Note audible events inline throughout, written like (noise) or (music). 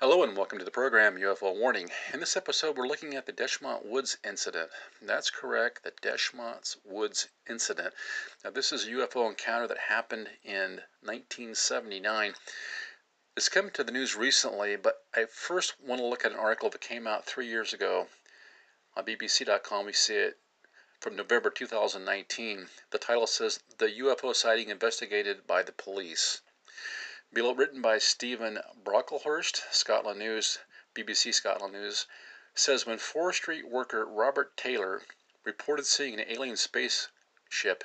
Hello and welcome to the program UFO Warning. In this episode, we're looking at the Dechmont Woods incident. That's correct, the Dechmont Woods incident. Now, this is a UFO encounter that happened in 1979. It's come to the news recently, but I first want to look at an article that came out three years ago on BBC.com. We see it from November 2019. The title says The UFO Sighting Investigated by the Police. Below, written by Steven Brocklehurst, Scotland News, BBC Scotland News, says when forestry worker Robert Taylor reported seeing an alien spaceship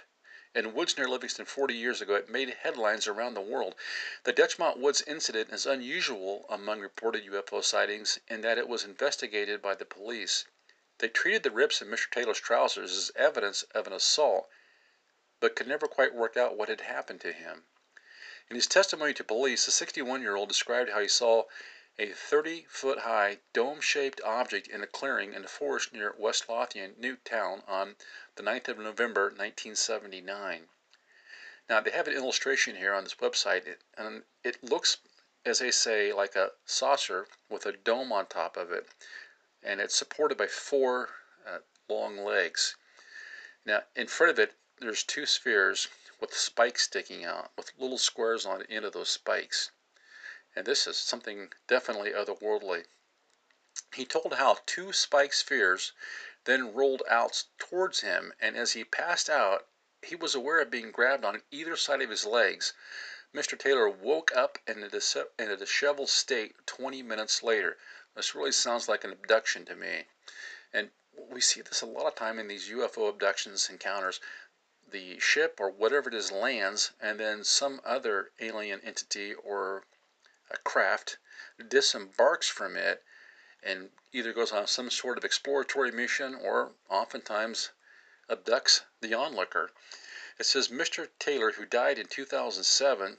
in woods near Livingston 40 years ago, it made headlines around the world. The Dechmont Woods incident is unusual among reported UFO sightings in that it was investigated by the police. They treated the rips in Mr. Taylor's trousers as evidence of an assault, but could never quite work out what had happened to him. In his testimony to police, the 61 year old described how he saw a 30 foot high dome shaped object in a clearing in the forest near West Lothian, Newtown, on the 9th of November 1979. Now, they have an illustration here on this website, and it looks, as they say, like a saucer with a dome on top of it, and it's supported by four uh, long legs. Now, in front of it, there's two spheres with spikes sticking out, with little squares on the end of those spikes. And this is something definitely otherworldly. He told how two spike spheres then rolled out towards him, and as he passed out, he was aware of being grabbed on either side of his legs. Mr. Taylor woke up in a, in a disheveled state 20 minutes later. This really sounds like an abduction to me. And we see this a lot of time in these UFO abductions encounters. The ship or whatever it is lands, and then some other alien entity or a craft disembarks from it and either goes on some sort of exploratory mission or oftentimes abducts the onlooker. It says Mr. Taylor, who died in 2007,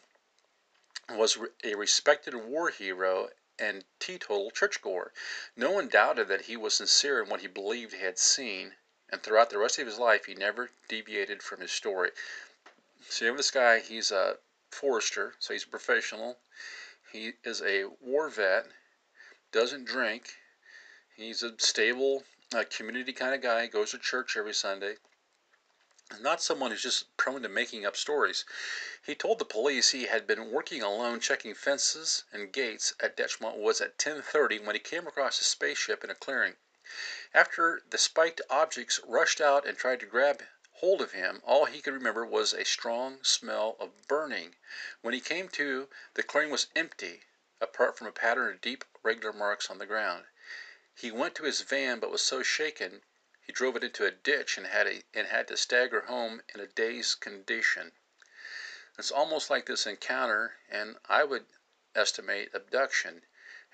was a respected war hero and teetotal churchgoer. No one doubted that he was sincere in what he believed he had seen, and throughout the rest of his life, he never deviated from his story. So, you have this guy, he's a forester, so he's a professional. He is a war vet, doesn't drink. He's a stable, uh, community kind of guy, goes to church every Sunday. Not someone who's just prone to making up stories. He told the police he had been working alone checking fences and gates at Dechmont Woods at 10:30 when he came across a spaceship in a clearing. After the spiked objects rushed out and tried to grab hold of him, all he could remember was a strong smell of burning. When he came to, the clearing was empty, apart from a pattern of deep, regular marks on the ground. He went to his van, but was so shaken he drove it into a ditch and had, a, and had to stagger home in a dazed condition. It's almost like this encounter, and I would estimate abduction,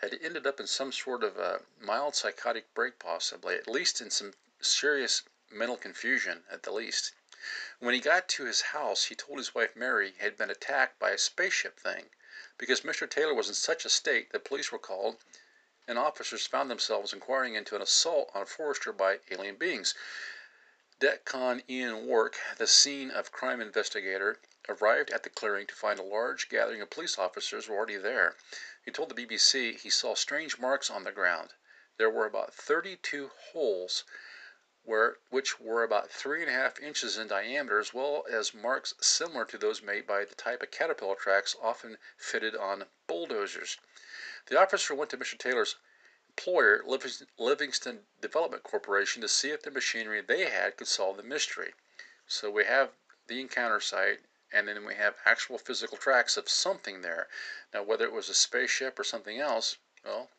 had ended up in some sort of a mild psychotic break, possibly, at least in some serious mental confusion, at the least. When he got to his house, he told his wife Mary he had been attacked by a spaceship thing. Because Mr. Taylor was in such a state, the police were called, and officers found themselves inquiring into an assault on a forester by alien beings. Detcon Ian Wark, the scene of crime investigator, arrived at the clearing to find a large gathering of police officers already there. He told the BBC he saw strange marks on the ground. There were about 32 holes where, which were about three and a half inches in diameter, as well as marks similar to those made by the type of caterpillar tracks often fitted on bulldozers. The officer went to Mr. Taylor's employer, Livingston Development Corporation, to see if the machinery they had could solve the mystery. So we have the encounter site, and then we have actual physical tracks of something there. Now, whether it was a spaceship or something else, well,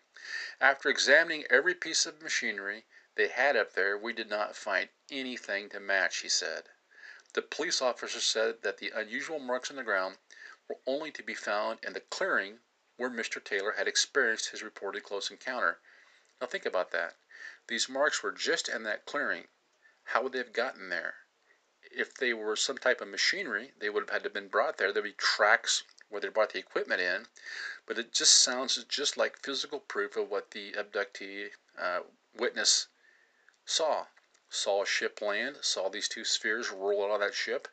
after examining every piece of machinery they had up there, we did not find anything to match, he said. The police officer said that the unusual marks on the ground were only to be found in the clearing where Mr. Taylor had experienced his reported close encounter. Now think about that. These marks were just in that clearing. How would they have gotten there? If they were some type of machinery, they would have had to have been brought there. There'd be tracks where they brought the equipment in, but it just sounds just like physical proof of what the abductee uh, witness saw. Saw a ship land, saw these two spheres roll out of that ship,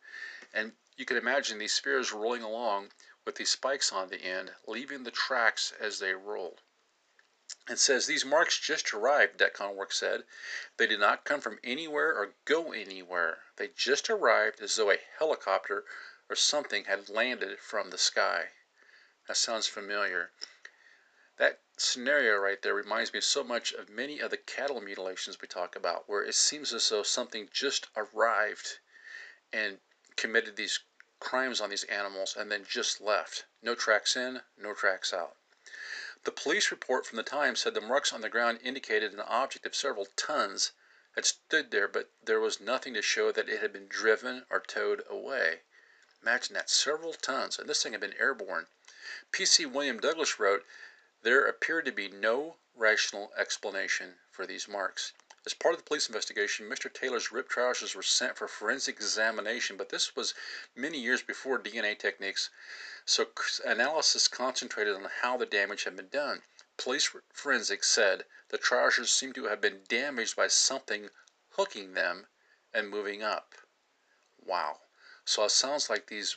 and you can imagine these spheres rolling along with these spikes on the end, leaving the tracks as they rolled. It says these marks just arrived, Detcon said. They did not come from anywhere or go anywhere. They just arrived as though a helicopter or something had landed from the sky. That sounds familiar. That scenario right there reminds me so much of many of the cattle mutilations we talk about, where it seems as though something just arrived and committed these crimes on these animals and then just left. No tracks in, no tracks out. The police report from the Times said the marks on the ground indicated an object of several tons had stood there, but there was nothing to show that it had been driven or towed away. Imagine that, several tons, and this thing had been airborne. P.C. William Douglas wrote, There appeared to be no rational explanation for these marks. As part of the police investigation, Mr. Taylor's ripped trousers were sent for forensic examination, but this was many years before DNA techniques, so analysis concentrated on how the damage had been done. Police forensics said the trousers seemed to have been damaged by something hooking them and moving up. Wow. So it sounds like these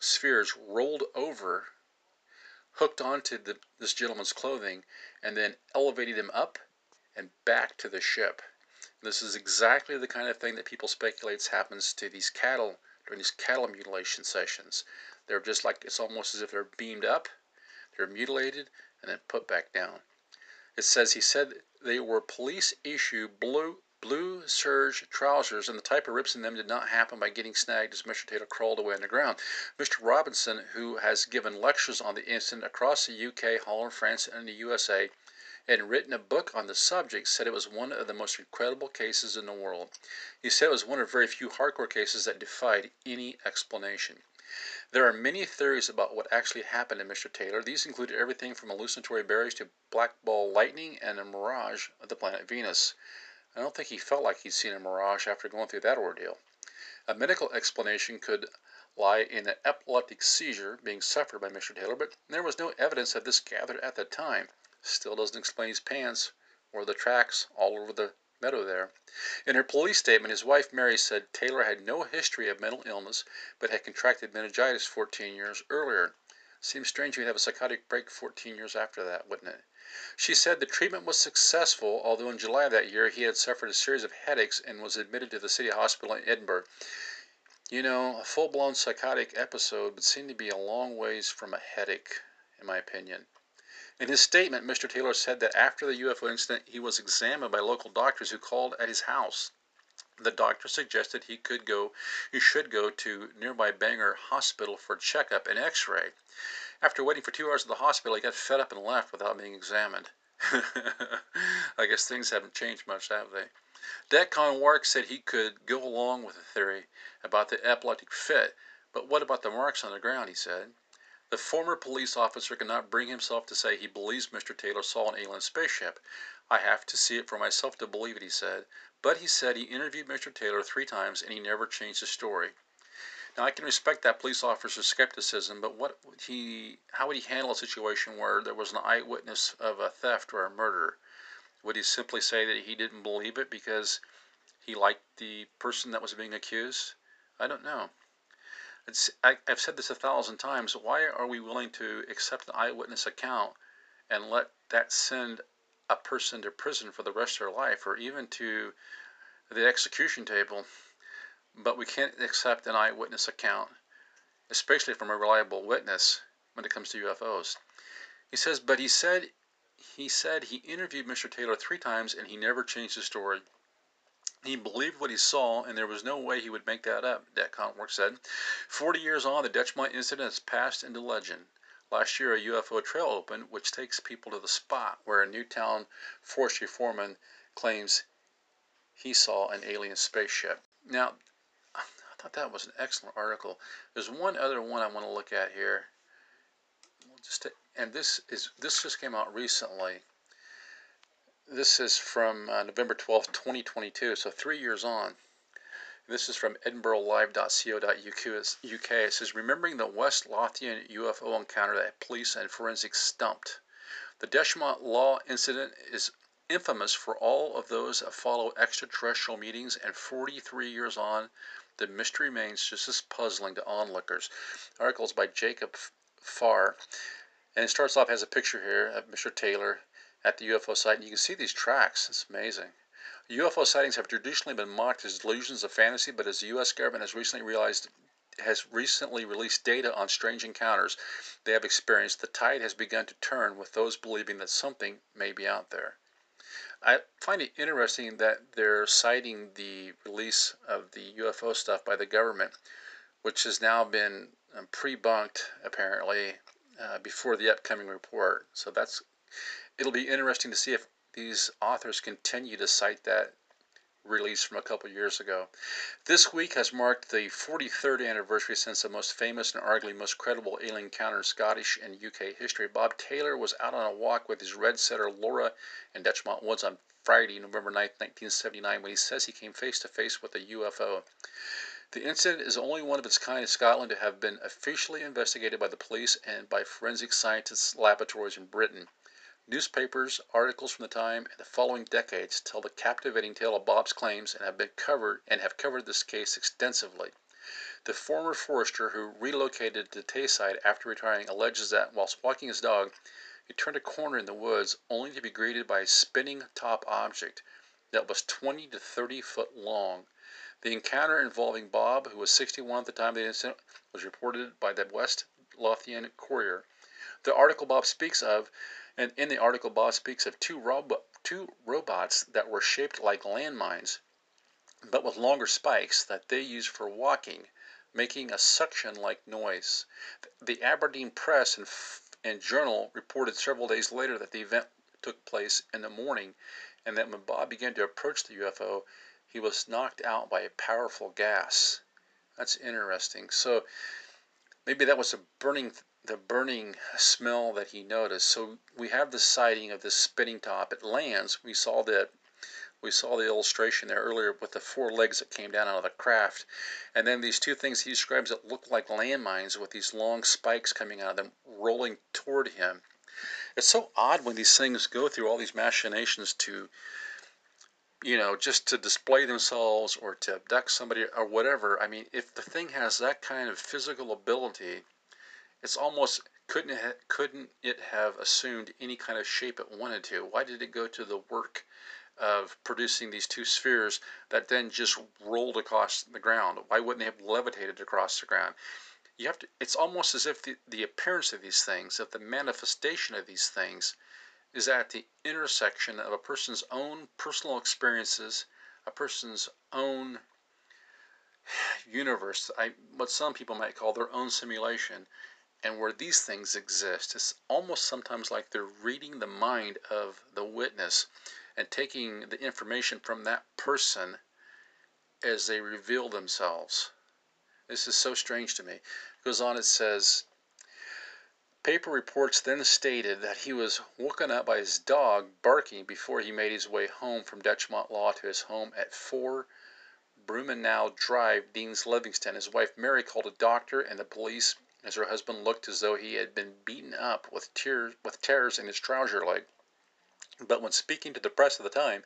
spheres rolled over, hooked onto the, this gentleman's clothing, and then elevated him up and back to the ship. This is exactly the kind of thing that people speculate happens to these cattle during these cattle mutilation sessions. They're just like it's almost as if they're beamed up, they're mutilated, and then put back down. It says he said they were police issue blue blue serge trousers, and the type of rips in them did not happen by getting snagged as Mr. Taylor crawled away on the ground. Mr. Robinson, who has given lectures on the incident across the UK, Holland, France, and the USA, and written a book on the subject, said it was one of the most incredible cases in the world. He said it was one of very few hardcore cases that defied any explanation. There are many theories about what actually happened to Mr. Taylor. These included everything from hallucinatory berries to black ball lightning and a mirage of the planet Venus. I don't think he felt like he'd seen a mirage after going through that ordeal. A medical explanation could lie in an epileptic seizure being suffered by Mr. Taylor, but there was no evidence of this gathered at the time. Still doesn't explain his pants or the tracks all over the meadow there. In her police statement, his wife Mary said Taylor had no history of mental illness, but had contracted meningitis 14 years earlier. Seems strange he'd have a psychotic break 14 years after that, wouldn't it? She said the treatment was successful, although in July of that year he had suffered a series of headaches and was admitted to the city hospital in Edinburgh. You know, a full blown psychotic episode would seem to be a long ways from a headache, in my opinion. In his statement, Mr. Taylor said that after the UFO incident he was examined by local doctors who called at his house. The doctor suggested he could go he should go to nearby Bangour Hospital for checkup and x-ray. After waiting for two hours at the hospital, he got fed up and left without being examined. (laughs) I guess things haven't changed much, have they? Detcon Wark said he could go along with the theory about the epileptic fit, but what about the marks on the ground, he said. The former police officer cannot bring himself to say he believes Mr. Taylor saw an alien spaceship. I have to see it for myself to believe it, he said. But he said he interviewed Mr. Taylor three times and he never changed his story. Now I can respect that police officer's skepticism, but what would he how would he handle a situation where there was an eyewitness of a theft or a murder? Would he simply say that he didn't believe it because he liked the person that was being accused? I don't know. It's, I, have said this a thousand times. Why are we willing to accept an eyewitness account and let that send a person to prison for the rest of their life or even to the execution table? But we can't accept an eyewitness account, especially from a reliable witness when it comes to UFOs. He says, but he said he said he interviewed Mr. Taylor three times and he never changed his story. He believed what he saw, and there was no way he would make that up, Detcon Wark said. Forty years on, the Dechmont incident has passed into legend. Last year, a UFO trail opened, which takes people to the spot where a Newtown forestry foreman claims he saw an alien spaceship. Now, (sighs) I thought that was an excellent article. There's one other one I want to look at here. Just and this is this just came out recently. This is from uh, November 12th, 2022, so three years on. This is from edinburghlive.co.uk. It says, Remembering the West Lothian UFO encounter that police and forensics stumped. The Dechmont Law incident is infamous for all of those that follow extraterrestrial meetings, and 43 years on, the mystery remains just as puzzling to onlookers. Articles by Jacob Farr, and it starts off has a picture here of Mr. Taylor at the UFO site, and you can see these tracks. It's amazing. UFO sightings have traditionally been mocked as delusions of fantasy, but as the U.S. government has recently realized has recently released data on strange encounters they have experienced, the tide has begun to turn with those believing that something may be out there. I find it interesting that they're citing the release of the UFO stuff by the government, which has now been um, pre-bunked apparently uh, before the upcoming report. So that's it'll be interesting to see if these authors continue to cite that release from a couple years ago. This week has marked the 43rd anniversary since the most famous and arguably most credible alien encounter in Scottish and UK history. Bob Taylor was out on a walk with his red setter Laura in Dechmont Woods on Friday, November 9, 1979, when he says he came face to face with a UFO. The incident is only one of its kind in Scotland to have been officially investigated by the police and by forensic scientists' laboratories in Britain. Newspapers, articles from the time, and the following decades tell the captivating tale of Bob's claims and have been covered and have covered this case extensively. The former forester who relocated to Tayside after retiring alleges that whilst walking his dog, he turned a corner in the woods only to be greeted by a spinning top object that was 20 to 30 foot long. The encounter involving Bob, who was 61 at the time of the incident, was reported by the West Lothian Courier. The article Bob speaks of and in the article, Bob speaks of two, two robots that were shaped like landmines, but with longer spikes that they used for walking, making a suction like noise. The Aberdeen Press and, and Journal reported several days later that the event took place in the morning and that when Bob began to approach the UFO, he was knocked out by a powerful gas. That's interesting. So maybe that was a burning the burning smell that he noticed. So we have the sighting of this spinning top. It lands. We saw that. We saw the illustration there earlier with the four legs that came down out of the craft. And then these two things he describes that look like landmines with these long spikes coming out of them rolling toward him. It's so odd when these things go through all these machinations to, you know, just to display themselves or to abduct somebody or whatever. I mean, if the thing has that kind of physical ability, it's almost couldn't it, couldn't it have assumed any kind of shape it wanted to? Why did it go to the work of producing these two spheres that then just rolled across the ground? Why wouldn't they have levitated across the ground? You have to. It's almost as if the, the appearance of these things, that the manifestation of these things, is at the intersection of a person's own personal experiences, a person's own (sighs) universe, I, what some people might call their own simulation, and where these things exist. It's almost sometimes like they're reading the mind of the witness and taking the information from that person as they reveal themselves. This is so strange to me. It goes on, it says, Paper reports then stated that he was woken up by his dog barking before he made his way home from Dechmont Law to his home at 4 Brumanel Drive, Deans Livingston. His wife Mary called a doctor and the police as her husband looked as though he had been beaten up with tears with tears in his trouser leg. But when speaking to the press at the time,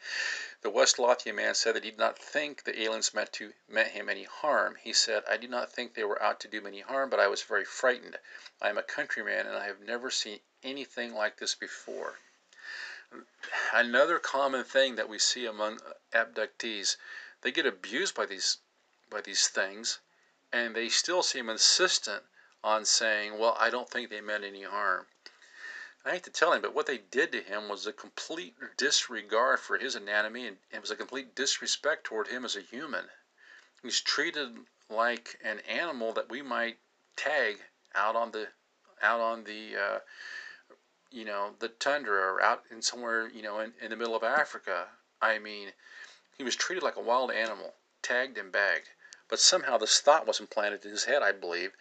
the West Lothian man said that he did not think the aliens meant to meant him any harm. He said, "I did not think they were out to do me any harm, but I was very frightened. I am a countryman, and I have never seen anything like this before." Another common thing that we see among abductees, they get abused by these by these things, and they still seem insistent on saying, well, I don't think they meant any harm. I hate to tell him, but what they did to him was a complete disregard for his anatomy and it was a complete disrespect toward him as a human. He's treated like an animal that we might tag out on the out on the uh, you know the tundra or out in somewhere you know in, in the middle of Africa. I mean, he was treated like a wild animal, tagged and bagged. But somehow this thought was implanted in his head, I believe,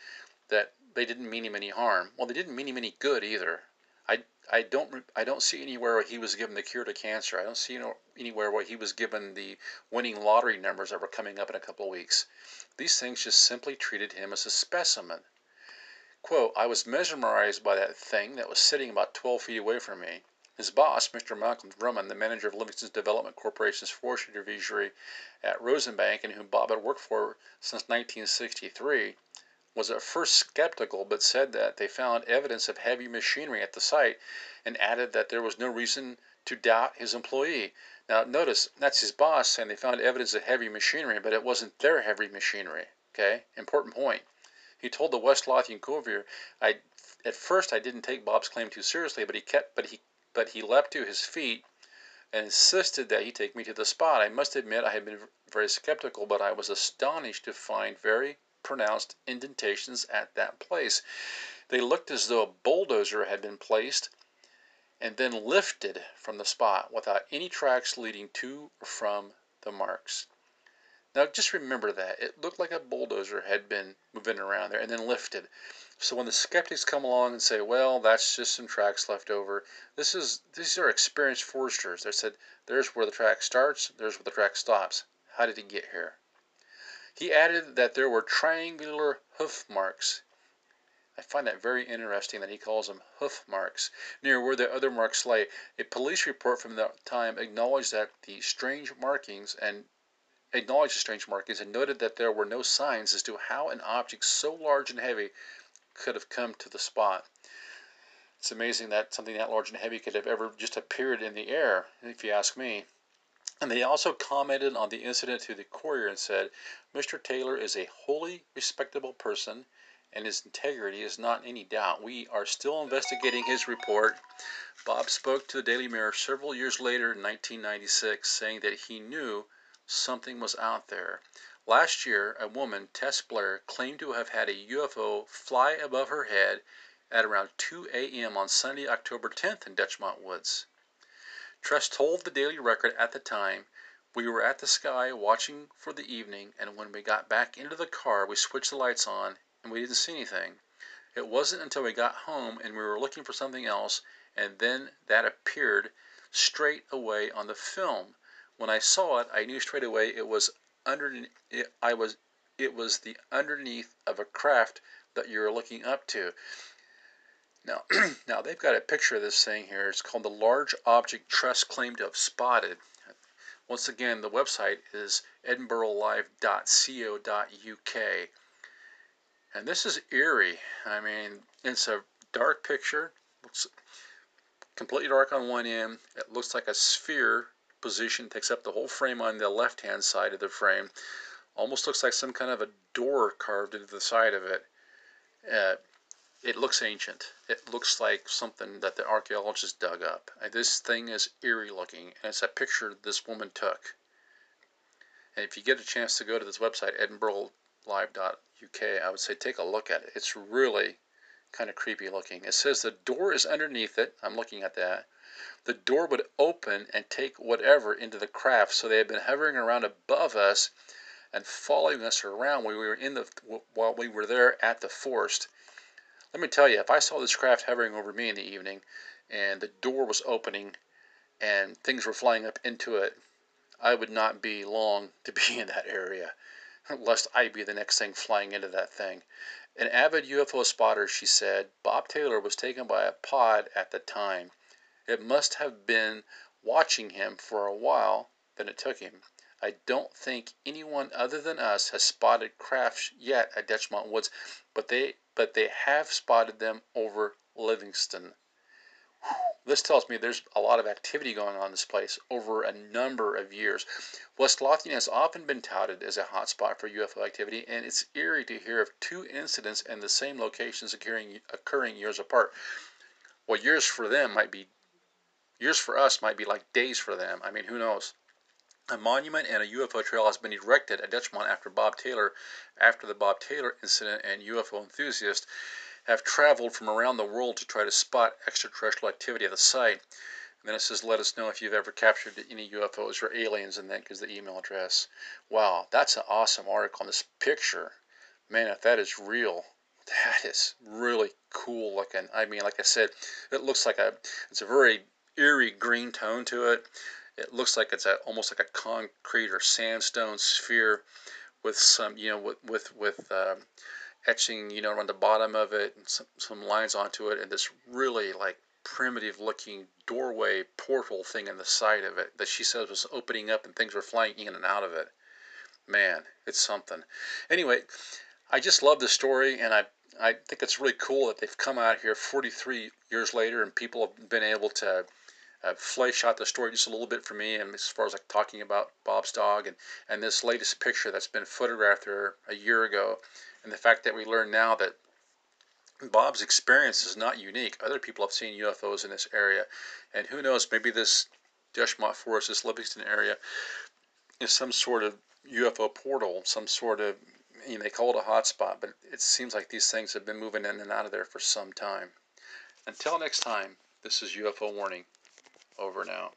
that they didn't mean him any harm. Well, they didn't mean him any good either. I, I don't I don't see anywhere where he was given the cure to cancer. I don't see anywhere where he was given the winning lottery numbers that were coming up in a couple of weeks. These things just simply treated him as a specimen. Quote, I was mesmerized by that thing that was sitting about 12 feet away from me. His boss, Mr. Malcolm Drummond, the manager of Livingston Development Corporation's forestry division at Rosenbank and whom Bob had worked for since 1963, was at first skeptical but said that they found evidence of heavy machinery at the site and added that there was no reason to doubt his employee. Now, notice that's his boss saying they found evidence of heavy machinery, but it wasn't their heavy machinery. Okay, important point. He told the West Lothian Courier, "I at first I didn't take Bob's claim too seriously, but he kept, but he, but he leapt to his feet and insisted that he take me to the spot. I must admit I had been very skeptical, but I was astonished to find very pronounced indentations at that place. They looked as though a bulldozer had been placed and then lifted from the spot without any tracks leading to or from the marks. Now just remember that. It looked like a bulldozer had been moving around there and then lifted. So when the skeptics come along and say, well, that's just some tracks left over, this is these are experienced foresters. They said, there's where the track starts, there's where the track stops. How did it get here? He added that there were triangular hoof marks. I find that very interesting that he calls them hoof marks near where the other marks lay. A police report from that time acknowledged that the strange markings and acknowledged the strange markings and noted that there were no signs as to how an object so large and heavy could have come to the spot. It's amazing that something that large and heavy could have ever just appeared in the air, if you ask me. And they also commented on the incident to the Courier and said, Mr. Taylor is a wholly respectable person and his integrity is not in any doubt. We are still investigating his report. Bob spoke to the Daily Mirror several years later in 1996 saying that he knew something was out there. Last year, a woman, Tess Blair, claimed to have had a UFO fly above her head at around 2 a.m. on Sunday, October 10th in Dechmont Woods. Tress told the Daily Record at the time, "We were at the sky watching for the evening, and when we got back into the car we switched the lights on and we didn't see anything. It wasn't until we got home and we were looking for something else and then that appeared straight away on the film. When I saw it I knew straight away it was under I was it was the underneath of a craft that you're looking up to. Now, (clears throat) now they've got a picture of this thing here. It's called the Large Object Tress Claimed to Have Spotted. Once again, the website is edinburghlive.co.uk. And this is eerie. I mean, it's a dark picture. Looks completely dark on one end. It looks like a sphere position takes up the whole frame on the left-hand side of the frame. Almost looks like some kind of a door carved into the side of it. Uh, it looks ancient. It looks like something that the archaeologists dug up. This thing is eerie looking, and it's a picture this woman took. And if you get a chance to go to this website, edinburghlive.uk, I would say take a look at it. It's really kind of creepy looking. It says the door is underneath it. I'm looking at that. The door would open and take whatever into the craft, so they had been hovering around above us and following us around while we were in the while we were there at the forest. Let me tell you, if I saw this craft hovering over me in the evening and the door was opening and things were flying up into it, I would not be long (laughs) to be in that area, lest I be the next thing flying into that thing. An avid UFO spotter, she said, Bob Taylor was taken by a pod at the time. It must have been watching him for a while, then it took him. I don't think anyone other than us has spotted crafts yet at Dechmont Woods, but they but they have spotted them over Livingston. This tells me there's a lot of activity going on in this place over a number of years. West Lothian has often been touted as a hotspot for UFO activity, and it's eerie to hear of two incidents in the same locations occurring, occurring years apart. Well, years for them might be, years for us might be like days for them. I mean, who knows? A monument and a UFO trail has been erected at Dechmont after Bob Taylor, after the Bob Taylor incident, and UFO enthusiasts have traveled from around the world to try to spot extraterrestrial activity at the site. And then it says, let us know if you've ever captured any UFOs or aliens, and then gives the email address. Wow, that's an awesome article. And this picture, man, if that is real, (laughs) that is really cool looking. I mean, like I said, it looks like a it's a very eerie green tone to it. It looks like it's a, almost like a concrete or sandstone sphere with some, you know, with with with um, etching, you know, on the bottom of it and some, some lines onto it, and this really like primitive looking doorway portal thing in the side of it that she says was opening up and things were flying in and out of it. Man, it's something. Anyway, I just love the story, and I I think it's really cool that they've come out here 43 years later and people have been able to uh, flesh out the story just a little bit for me. And as far as like talking about Bob's dog and, and this latest picture that's been photographed there a year ago, and the fact that we learn now that Bob's experience is not unique. Other people have seen UFOs in this area, and who knows, maybe this Dechmont Forest, this Livingston area, is some sort of UFO portal, some sort of you know, they call it a hotspot, but it seems like these things have been moving in and out of there for some time. Until next time, this is UFO Warning. Over and out.